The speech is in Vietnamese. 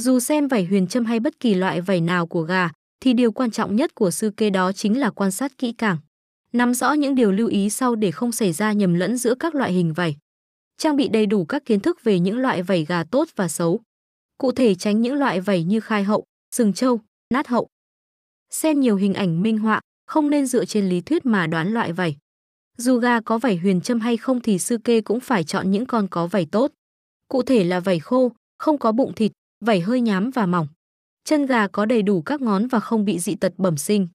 Dù xem vảy huyền châm hay bất kỳ loại vảy nào của gà, thì điều quan trọng nhất của sư kê đó chính là quan sát kỹ càng. Nắm rõ những điều lưu ý sau để không xảy ra nhầm lẫn giữa các loại hình vảy. Trang bị đầy đủ các kiến thức về những loại vảy gà tốt và xấu. Cụ thể tránh những loại vảy như khai hậu, sừng trâu, nát hậu. Xem nhiều hình ảnh minh họa, không nên dựa trên lý thuyết mà đoán loại vảy. Dù gà có vảy huyền châm hay không thì sư kê cũng phải chọn những con có vảy tốt. Cụ thể là vảy khô, không có bụng thịt, vảy hơi nhám và mỏng. Chân gà có đầy đủ các ngón và không bị dị tật bẩm sinh.